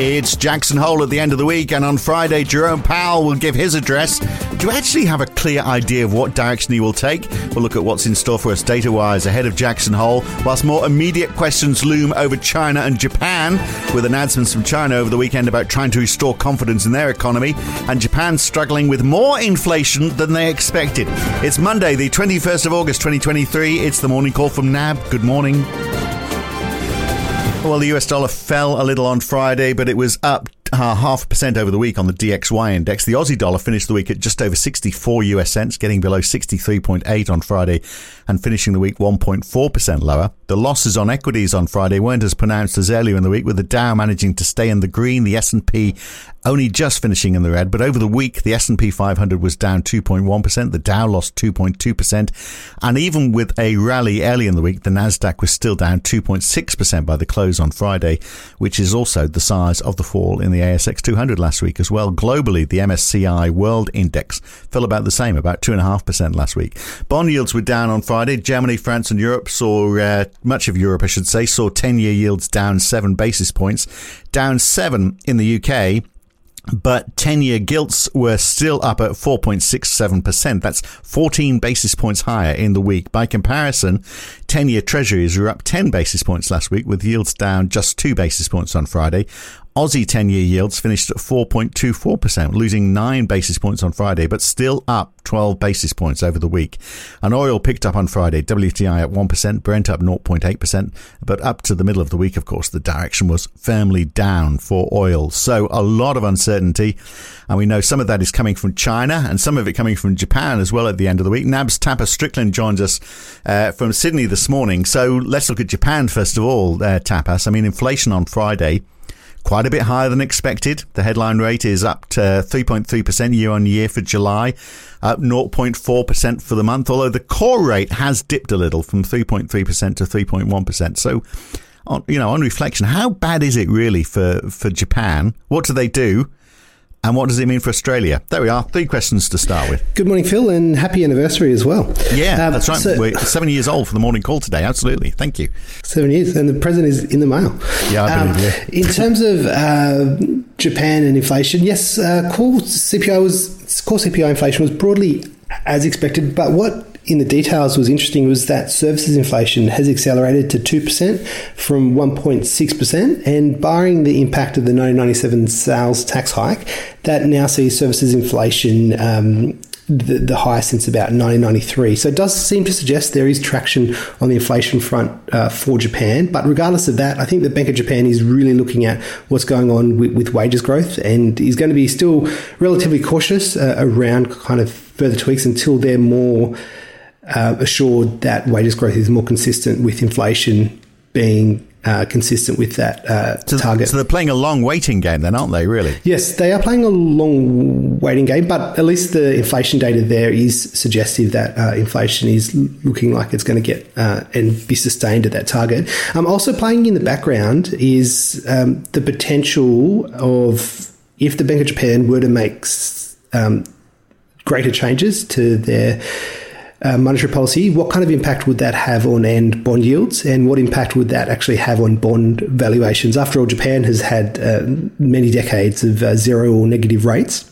It's Jackson Hole at the end of the week, and on Friday, Jerome Powell will give his address. Do you actually have a clear idea of what direction he will take? We'll look at what's in store for us data wise ahead of Jackson Hole, whilst more immediate questions loom over China and Japan, with announcements from China over the weekend about trying to restore confidence in their economy, and Japan struggling with more inflation than they expected. It's Monday, the 21st of August 2023. It's the morning call from NAB. Good morning. Well, the US dollar fell a little on Friday, but it was up uh, half a percent over the week on the DXY index. The Aussie dollar finished the week at just over 64 US cents, getting below 63.8 on Friday and finishing the week 1.4% lower. The losses on equities on Friday weren't as pronounced as earlier in the week, with the Dow managing to stay in the green, the S&P only just finishing in the red. But over the week, the S&P 500 was down 2.1%, the Dow lost 2.2%, and even with a rally early in the week, the Nasdaq was still down 2.6% by the close on Friday, which is also the size of the fall in the ASX 200 last week as well. Globally, the MSCI World Index fell about the same, about 2.5% last week. Bond yields were down on Friday. Germany, France, and Europe saw, uh, much of Europe, I should say, saw 10 year yields down seven basis points, down seven in the UK but 10 year gilts were still up at 4.67%. That's 14 basis points higher in the week. By comparison, 10 year treasuries were up 10 basis points last week with yields down just 2 basis points on Friday. Aussie 10 year yields finished at 4.24%, losing 9 basis points on Friday, but still up 12 basis points over the week. And oil picked up on Friday, WTI at 1%, Brent up 0.8%, but up to the middle of the week, of course, the direction was firmly down for oil. So a lot of uncertainty. And we know some of that is coming from China and some of it coming from Japan as well at the end of the week. NAB's Tapas Strickland joins us uh, from Sydney this morning. So let's look at Japan first of all, uh, Tapas. I mean, inflation on Friday quite a bit higher than expected. The headline rate is up to 3.3% year on year for July, up 0.4% for the month, although the core rate has dipped a little from 3.3% to 3.1%. So, on, you know, on reflection, how bad is it really for, for Japan? What do they do? And what does it mean for Australia? There we are. Three questions to start with. Good morning, Phil, and happy anniversary as well. Yeah, um, that's right. So, We're seven years old for the morning call today. Absolutely. Thank you. Seven years, and the present is in the mail. Yeah, I believe um, yeah. In terms of uh, Japan and inflation, yes, uh, core CPI was core CPI inflation was broadly as expected, but what in the details was interesting was that services inflation has accelerated to 2% from 1.6%. And barring the impact of the 1997 sales tax hike, that now sees services inflation um, the, the highest since about 1993. So it does seem to suggest there is traction on the inflation front uh, for Japan. But regardless of that, I think the Bank of Japan is really looking at what's going on with, with wages growth and is going to be still relatively cautious uh, around kind of further tweaks until they're more uh, assured that wages growth is more consistent with inflation being uh, consistent with that uh, so, target. So they're playing a long waiting game, then, aren't they? Really? Yes, they are playing a long waiting game, but at least the inflation data there is suggestive that uh, inflation is looking like it's going to get uh, and be sustained at that target. Um, also, playing in the background is um, the potential of if the Bank of Japan were to make um, greater changes to their uh, monetary policy, what kind of impact would that have on end bond yields, and what impact would that actually have on bond valuations? After all, Japan has had uh, many decades of uh, zero or negative rates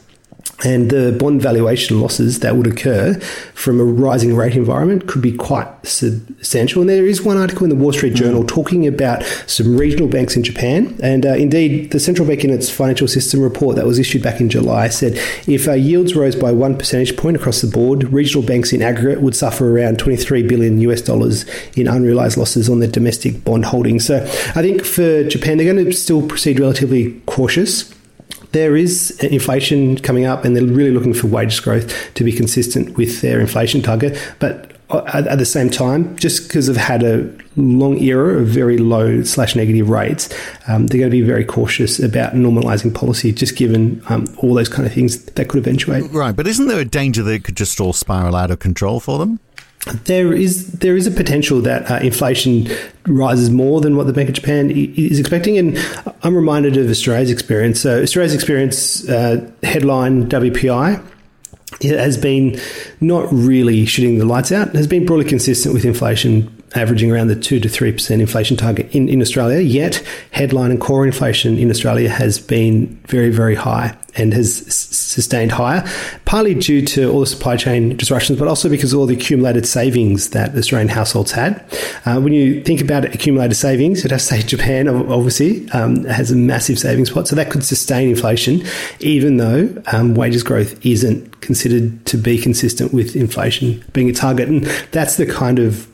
and the bond valuation losses that would occur from a rising rate environment could be quite substantial. And there is one article in the Wall Street Journal mm. talking about some regional banks in Japan. And uh, indeed, the central bank in its financial system report that was issued back in July said if uh, yields rose by one percentage point across the board, regional banks in aggregate would suffer around 23 billion US dollars in unrealized losses on their domestic bond holdings. So I think for Japan, they're going to still proceed relatively cautious there is inflation coming up, and they're really looking for wage growth to be consistent with their inflation target. But at the same time, just because they've had a long era of very low slash negative rates, um, they're going to be very cautious about normalising policy, just given um, all those kind of things that could eventuate. Right, but isn't there a danger that it could just all spiral out of control for them? There is there is a potential that uh, inflation rises more than what the Bank of Japan is expecting, and I'm reminded of Australia's experience. So Australia's experience uh, headline WPI has been not really shooting the lights out. Has been broadly consistent with inflation averaging around the 2 to 3% inflation target in, in Australia, yet headline and core inflation in Australia has been very, very high and has sustained higher, partly due to all the supply chain disruptions, but also because of all the accumulated savings that Australian households had. Uh, when you think about accumulated savings, you'd have to say Japan, obviously, um, has a massive savings pot, so that could sustain inflation, even though um, wages growth isn't considered to be consistent with inflation being a target. And that's the kind of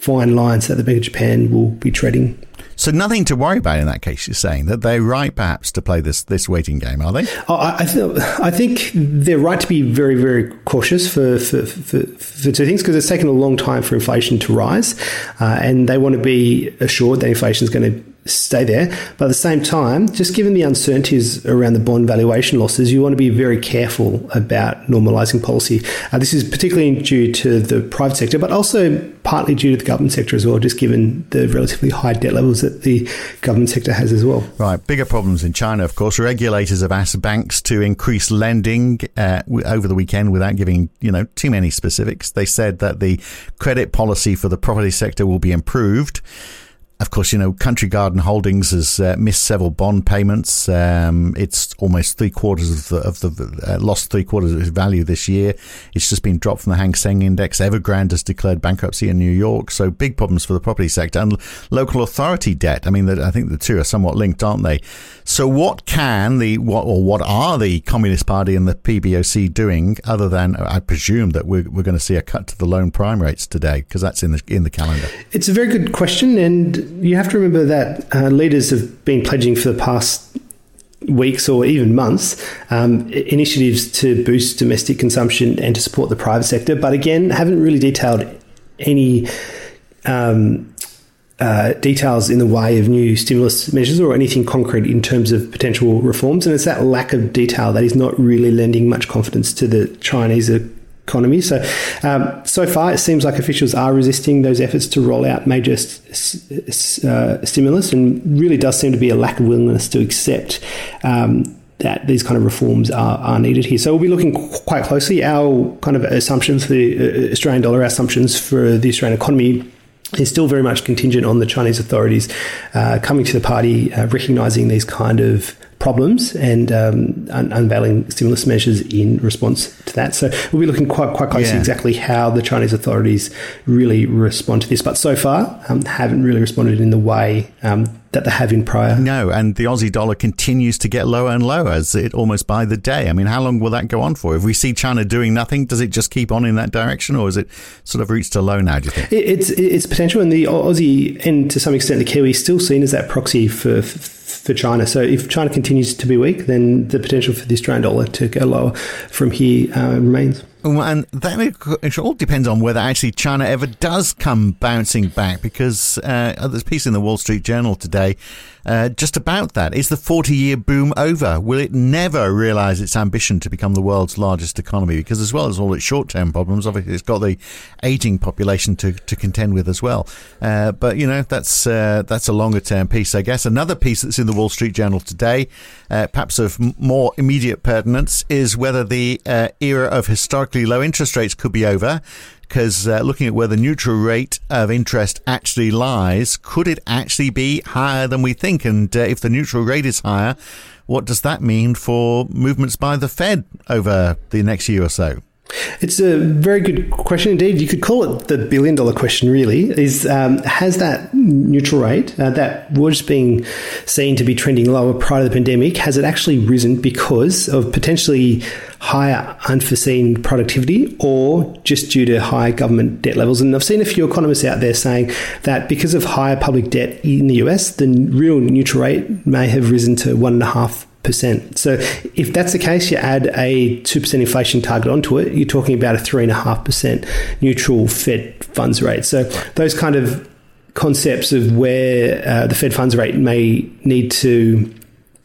fine lines that the Bank of Japan will be treading so nothing to worry about in that case. You're saying that they're right, perhaps, to play this this waiting game, are they? Oh, I, th- I think they're right to be very, very cautious for for, for, for two things because it's taken a long time for inflation to rise, uh, and they want to be assured that inflation is going to stay there. But at the same time, just given the uncertainties around the bond valuation losses, you want to be very careful about normalising policy. Uh, this is particularly due to the private sector, but also partly due to the government sector as well, just given the relatively high debt levels that the government sector has as well. Right. Bigger problems in China, of course. Regulators have asked banks to increase lending uh, over the weekend without giving, you know, too many specifics. They said that the credit policy for the property sector will be improved. Of course, you know, Country Garden Holdings has uh, missed several bond payments. Um, it's almost three quarters of the, of the uh, lost three quarters of its value this year. It's just been dropped from the Hang Seng Index. Evergrande has declared bankruptcy in New York. So big problems for the property sector and local authority debt. I mean, I think the two are somewhat linked, aren't they? So what can the what or what are the Communist Party and the PBOC doing other than I presume that we're, we're going to see a cut to the loan prime rates today because that's in the in the calendar. It's a very good question and you have to remember that uh, leaders have been pledging for the past weeks or even months um, initiatives to boost domestic consumption and to support the private sector, but again, haven't really detailed any. Um, uh, details in the way of new stimulus measures or anything concrete in terms of potential reforms. And it's that lack of detail that is not really lending much confidence to the Chinese economy. So, um, so far, it seems like officials are resisting those efforts to roll out major st- uh, stimulus, and really does seem to be a lack of willingness to accept. Um, that these kind of reforms are, are needed here. So we'll be looking quite closely. Our kind of assumptions for the uh, Australian dollar, assumptions for the Australian economy is still very much contingent on the Chinese authorities uh, coming to the party, uh, recognising these kind of problems and um, un- unveiling stimulus measures in response to that. So we'll be looking quite quite closely yeah. exactly how the Chinese authorities really respond to this. But so far, um, haven't really responded in the way um, that they have in prior. No, and the Aussie dollar continues to get lower and lower as it almost by the day. I mean, how long will that go on for? If we see China doing nothing, does it just keep on in that direction, or is it sort of reached a low now? Do you think it's it's potential, and the Aussie and to some extent the Kiwi is still seen as that proxy for, for China. So if China continues to be weak, then the potential for the Australian dollar to go lower from here uh, remains. And then it all depends on whether actually China ever does come bouncing back because uh, there's a piece in the Wall Street Journal today uh, just about that. Is the 40 year boom over? Will it never realize its ambition to become the world's largest economy? Because as well as all its short term problems, obviously it's got the aging population to, to contend with as well. Uh, but, you know, that's, uh, that's a longer term piece, I guess. Another piece that's in the Wall Street Journal today, uh, perhaps of more immediate pertinence, is whether the uh, era of historically low interest rates could be over because uh, looking at where the neutral rate of interest actually lies, could it actually be higher than we think? And uh, if the neutral rate is higher, what does that mean for movements by the Fed over the next year or so? It's a very good question indeed. You could call it the billion dollar question, really. Is um, has that neutral rate uh, that was being seen to be trending lower prior to the pandemic, has it actually risen because of potentially higher unforeseen productivity or just due to higher government debt levels? And I've seen a few economists out there saying that because of higher public debt in the US, the real neutral rate may have risen to one and a half percent. So if that's the case, you add a two percent inflation target onto it, you're talking about a three and a half percent neutral Fed funds rate. So those kind of concepts of where uh, the Fed funds rate may need to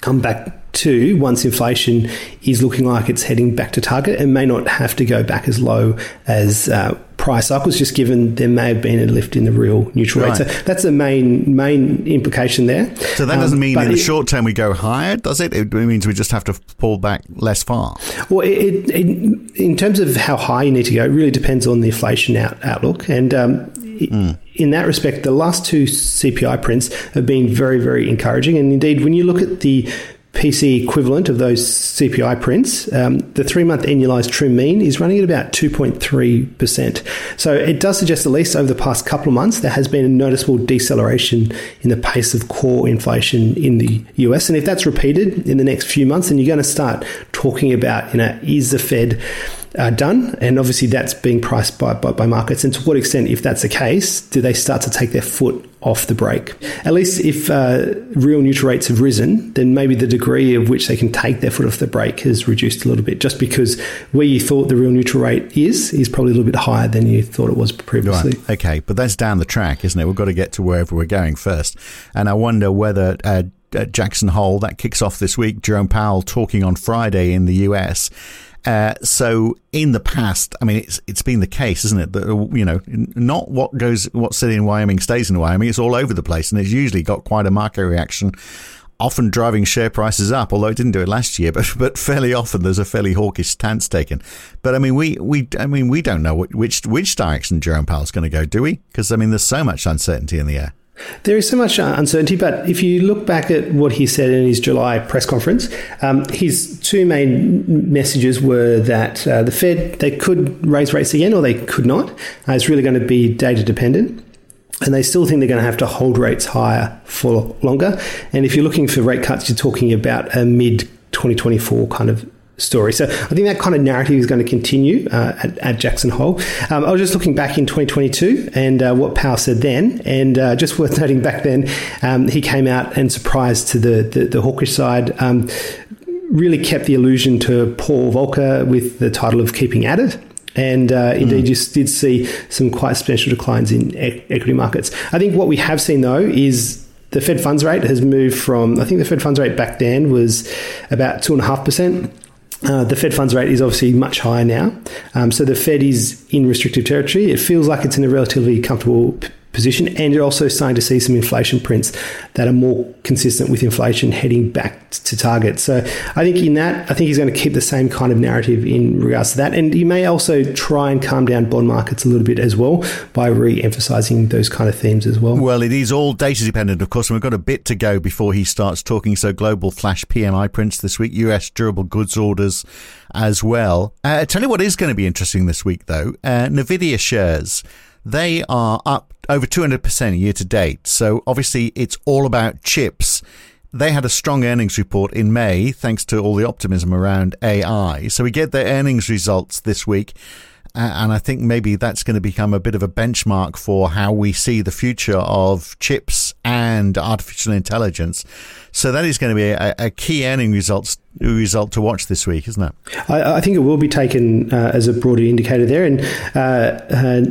come back to once inflation is looking like it's heading back to target and may not have to go back as low as uh, price cycles, just given there may have been a lift in the real neutral right. rate. So that's the main main implication there. So that doesn't um, mean in the it, short term we go higher, does it? It means we just have to pull back less far. Well, it, it, in terms of how high you need to go, it really depends on the inflation out, outlook. And um, mm. in that respect, the last two CPI prints have been very, very encouraging. And indeed, when you look at the PC equivalent of those CPI prints, um, the three month annualized true mean is running at about 2.3%. So it does suggest, at least over the past couple of months, there has been a noticeable deceleration in the pace of core inflation in the US. And if that's repeated in the next few months, then you're going to start talking about, you know, is the Fed uh, done. And obviously, that's being priced by, by, by, markets. And to what extent, if that's the case, do they start to take their foot off the brake? At least if uh, real neutral rates have risen, then maybe the degree of which they can take their foot off the brake has reduced a little bit, just because where you thought the real neutral rate is, is probably a little bit higher than you thought it was previously. Right. Okay, but that's down the track, isn't it? We've got to get to wherever we're going first. And I wonder whether. Uh, Jackson Hole that kicks off this week. Jerome Powell talking on Friday in the US uh, so in the past, I mean, it's it's been the case, isn't it? That you know, not what goes, what's in Wyoming stays in Wyoming. It's all over the place, and it's usually got quite a market reaction. Often driving share prices up, although it didn't do it last year, but but fairly often there's a fairly hawkish stance taken. But I mean, we we I mean, we don't know which which direction Jerome Powell's going to go, do we? Because I mean, there's so much uncertainty in the air. There is so much uh, uncertainty, but if you look back at what he said in his July press conference, um, his two main messages were that uh, the Fed they could raise rates again or they could not. Uh, it's really going to be data dependent. And they still think they're going to have to hold rates higher for longer. And if you're looking for rate cuts, you're talking about a mid 2024 kind of story. So I think that kind of narrative is going to continue uh, at, at, Jackson Hole. Um, I was just looking back in 2022 and uh, what Powell said then, and uh, just worth noting back then, um, he came out and surprised to the, the, the hawkish side. Um, really kept the allusion to Paul Volcker with the title of keeping at it. And uh, indeed, mm. you did see some quite substantial declines in e- equity markets. I think what we have seen, though, is the Fed funds rate has moved from, I think the Fed funds rate back then was about 2.5%. Uh, the Fed funds rate is obviously much higher now. Um, so the Fed is in restrictive territory. It feels like it's in a relatively comfortable position, and you're also starting to see some inflation prints that are more consistent with inflation heading back to target. So I think in that, I think he's going to keep the same kind of narrative in regards to that, and he may also try and calm down bond markets a little bit as well by re-emphasizing those kind of themes as well. Well, it is all data dependent, of course, and we've got a bit to go before he starts talking. So global flash PMI prints this week, US durable goods orders as well. Uh, tell you what is going to be interesting this week, though. Uh, Nvidia shares they are up over 200% year to date. So obviously it's all about chips. They had a strong earnings report in May thanks to all the optimism around AI. So we get their earnings results this week. and I think maybe that's going to become a bit of a benchmark for how we see the future of chips and artificial intelligence. So that is going to be a, a key earning results result to watch this week, isn't it? I, I think it will be taken uh, as a broader indicator there, and uh, uh,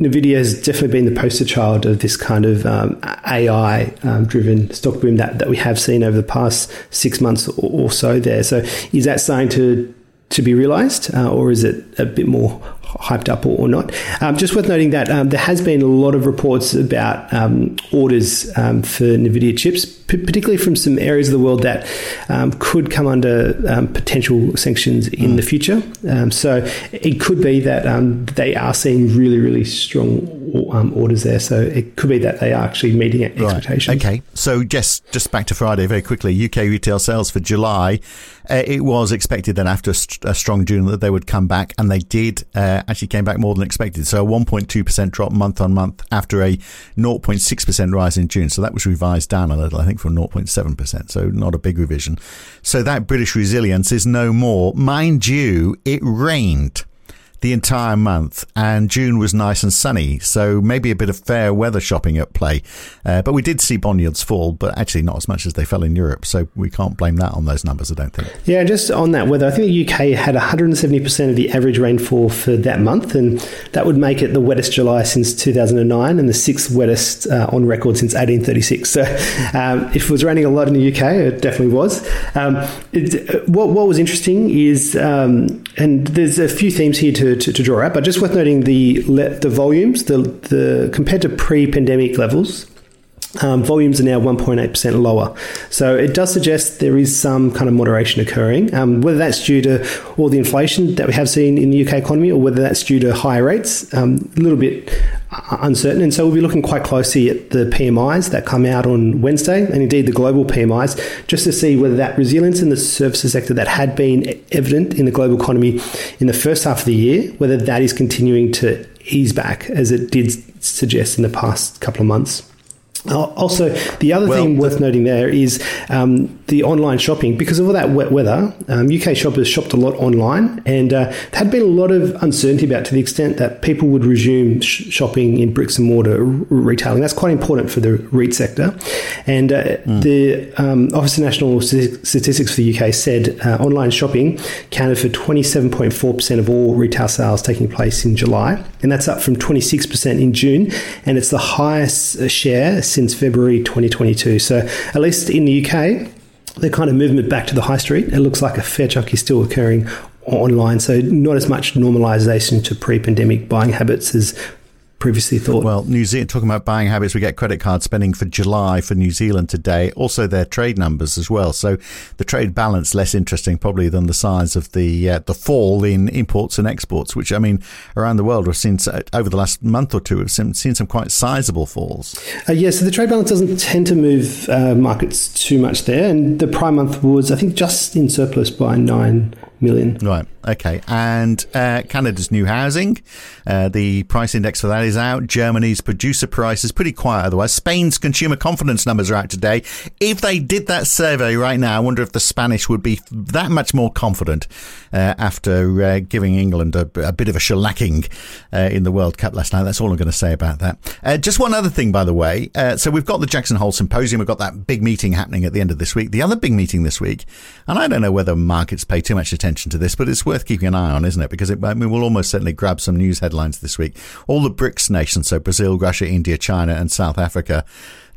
Nvidia has definitely been the poster child of this kind of um, AI um, driven stock boom that, that we have seen over the past six months or, or so. There, so is that starting to to be realised, uh, or is it a bit more hyped up or, or not. Um, just worth noting that um, there has been a lot of reports about um, orders um, for NVIDIA chips, p- particularly from some areas of the world that um, could come under um, potential sanctions in mm. the future. so it could be that they are seeing really, really strong orders there. So it could be that they are actually meeting expectations. Right. Okay. So just just back to Friday very quickly. UK retail sales for July. Uh, it was expected that after a, st- a, strong June that they would come back, and they did. Uh, actually came back more than expected. So a 1.2% drop month on month after a 0.6% rise in June. So that was revised down a little, I think, from 0.7%. So not a big revision. So that British resilience is no more. Mind you, it rained the entire month, and June was nice and sunny, so maybe a bit of fair weather shopping at play. Uh, but we did see bond yields fall, but actually not as much as they fell in Europe, so we can't blame that on those numbers, I don't think. Yeah, just on that weather, I think the UK had 170% of the average rainfall for that month, and that would make it the wettest July since 2009 and the sixth wettest uh, on record since 1836. So um, if it was raining a lot in the UK, it definitely was. Um, it, what, what was interesting is, um, and there's a few themes here to to, to, draw out, but just worth noting the the volumes, the the compared to pre-pandemic levels, um, volumes are now 1.8% lower. So it does suggest there is some kind of moderation occurring. Um, whether that's due to all the inflation that we have seen in the UK economy or whether that's due to higher rates, um, a little bit uncertain. And so we'll be looking quite closely at the PMIs that come out on Wednesday and indeed the global PMIs just to see whether that resilience in the services sector that had been evident in the global economy in the first half of the year, whether that is continuing to ease back as it did suggest in the past couple of months. Also, the other well, thing worth noting there is um, the online shopping. Because of all that wet weather, um, UK shoppers shopped a lot online, and uh, there had been a lot of uncertainty about to the extent that people would resume sh- shopping in bricks and mortar r- retailing. That's quite important for the REIT sector. And uh, mm. the um, Office of National Statistics for the UK said uh, online shopping counted for 27.4% of all retail sales taking place in July, and that's up from 26% in June, and it's the highest uh, share since February 2022. So, at least in the UK, the kind of movement back to the high street, it looks like a fair chunk is still occurring online. So, not as much normalization to pre pandemic buying habits as previously thought. Well, New Zealand, talking about buying habits, we get credit card spending for July for New Zealand today. Also, their trade numbers as well. So the trade balance less interesting probably than the size of the uh, the fall in imports and exports, which I mean around the world we've seen over the last month or two we've seen, seen some quite sizable falls. Uh, yeah, so the trade balance doesn't tend to move uh, markets too much there, and the prime month was I think just in surplus by nine million. Right. Okay. And uh, Canada's new housing, uh, the price index for that is out. Germany's producer price is pretty quiet otherwise. Spain's consumer confidence numbers are out today. If they did that survey right now, I wonder if the Spanish would be that much more confident uh, after uh, giving England a, a, bit of a shellacking uh, in the World Cup last night. That's all I'm going to say about that. Uh, just one other thing, by the way. so we've got the Jackson Hole Symposium. We've got that big meeting happening at the end of this week. The other big meeting this week, and I don't know whether markets pay too much attention attention to this, but it's worth keeping an eye on, isn't it? Because it, I mean, we'll almost certainly grab some news headlines this week. All the BRICS nations, so Brazil, Russia, India, China, and South Africa,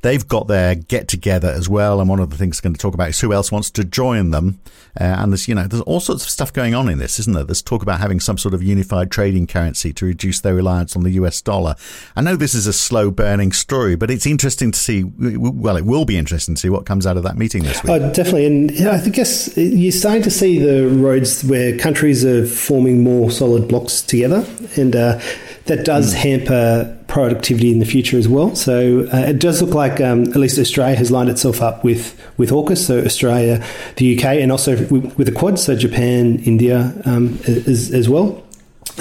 they've got their get together as well. And one of the things we're going to talk about is who else wants to join them. Uh, and there's, you know, there's all sorts of stuff going on in this, isn't there? There's talk about having some sort of unified trading currency to reduce their reliance on the US dollar. I know this is a slow burning story, but it's interesting to see. Well, it will be interesting to see what comes out of that meeting this week. Oh, definitely. And I guess you're starting to see the roads where countries are forming more solid blocks together. And, uh, that does mm. hamper productivity in the future as well. So uh, it does look like um, at least Australia has lined itself up with with AUKUS, so Australia, the UK, and also with, the Quad, so Japan, India um, as, as well.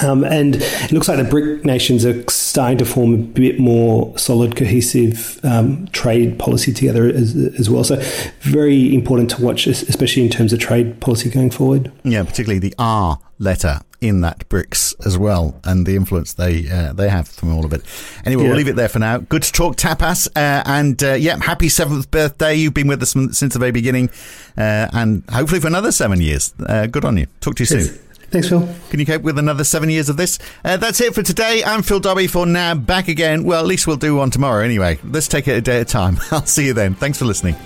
Um, and it looks like the BRIC nations are starting to form a bit more solid, cohesive um, trade policy together as, as, well. So, very important to watch, especially in terms of trade policy going forward. Yeah, particularly the R letter in that BRICS as well, and the influence they uh, they have from all of it. Anyway, yeah. we'll leave it there for now. Good to talk tapas, uh, and uh, yeah, happy seventh birthday. You've been with us since the very beginning, uh, and hopefully for another seven years. Uh, good on you. Talk to you soon. Thanks, Phil. Can you cope with another seven years of this? Uh, that's it for today. I'm Phil Dobbie for now. Back again. Well, at least we'll do one tomorrow anyway. Let's take it a day at a time. I'll see you then. Thanks for listening.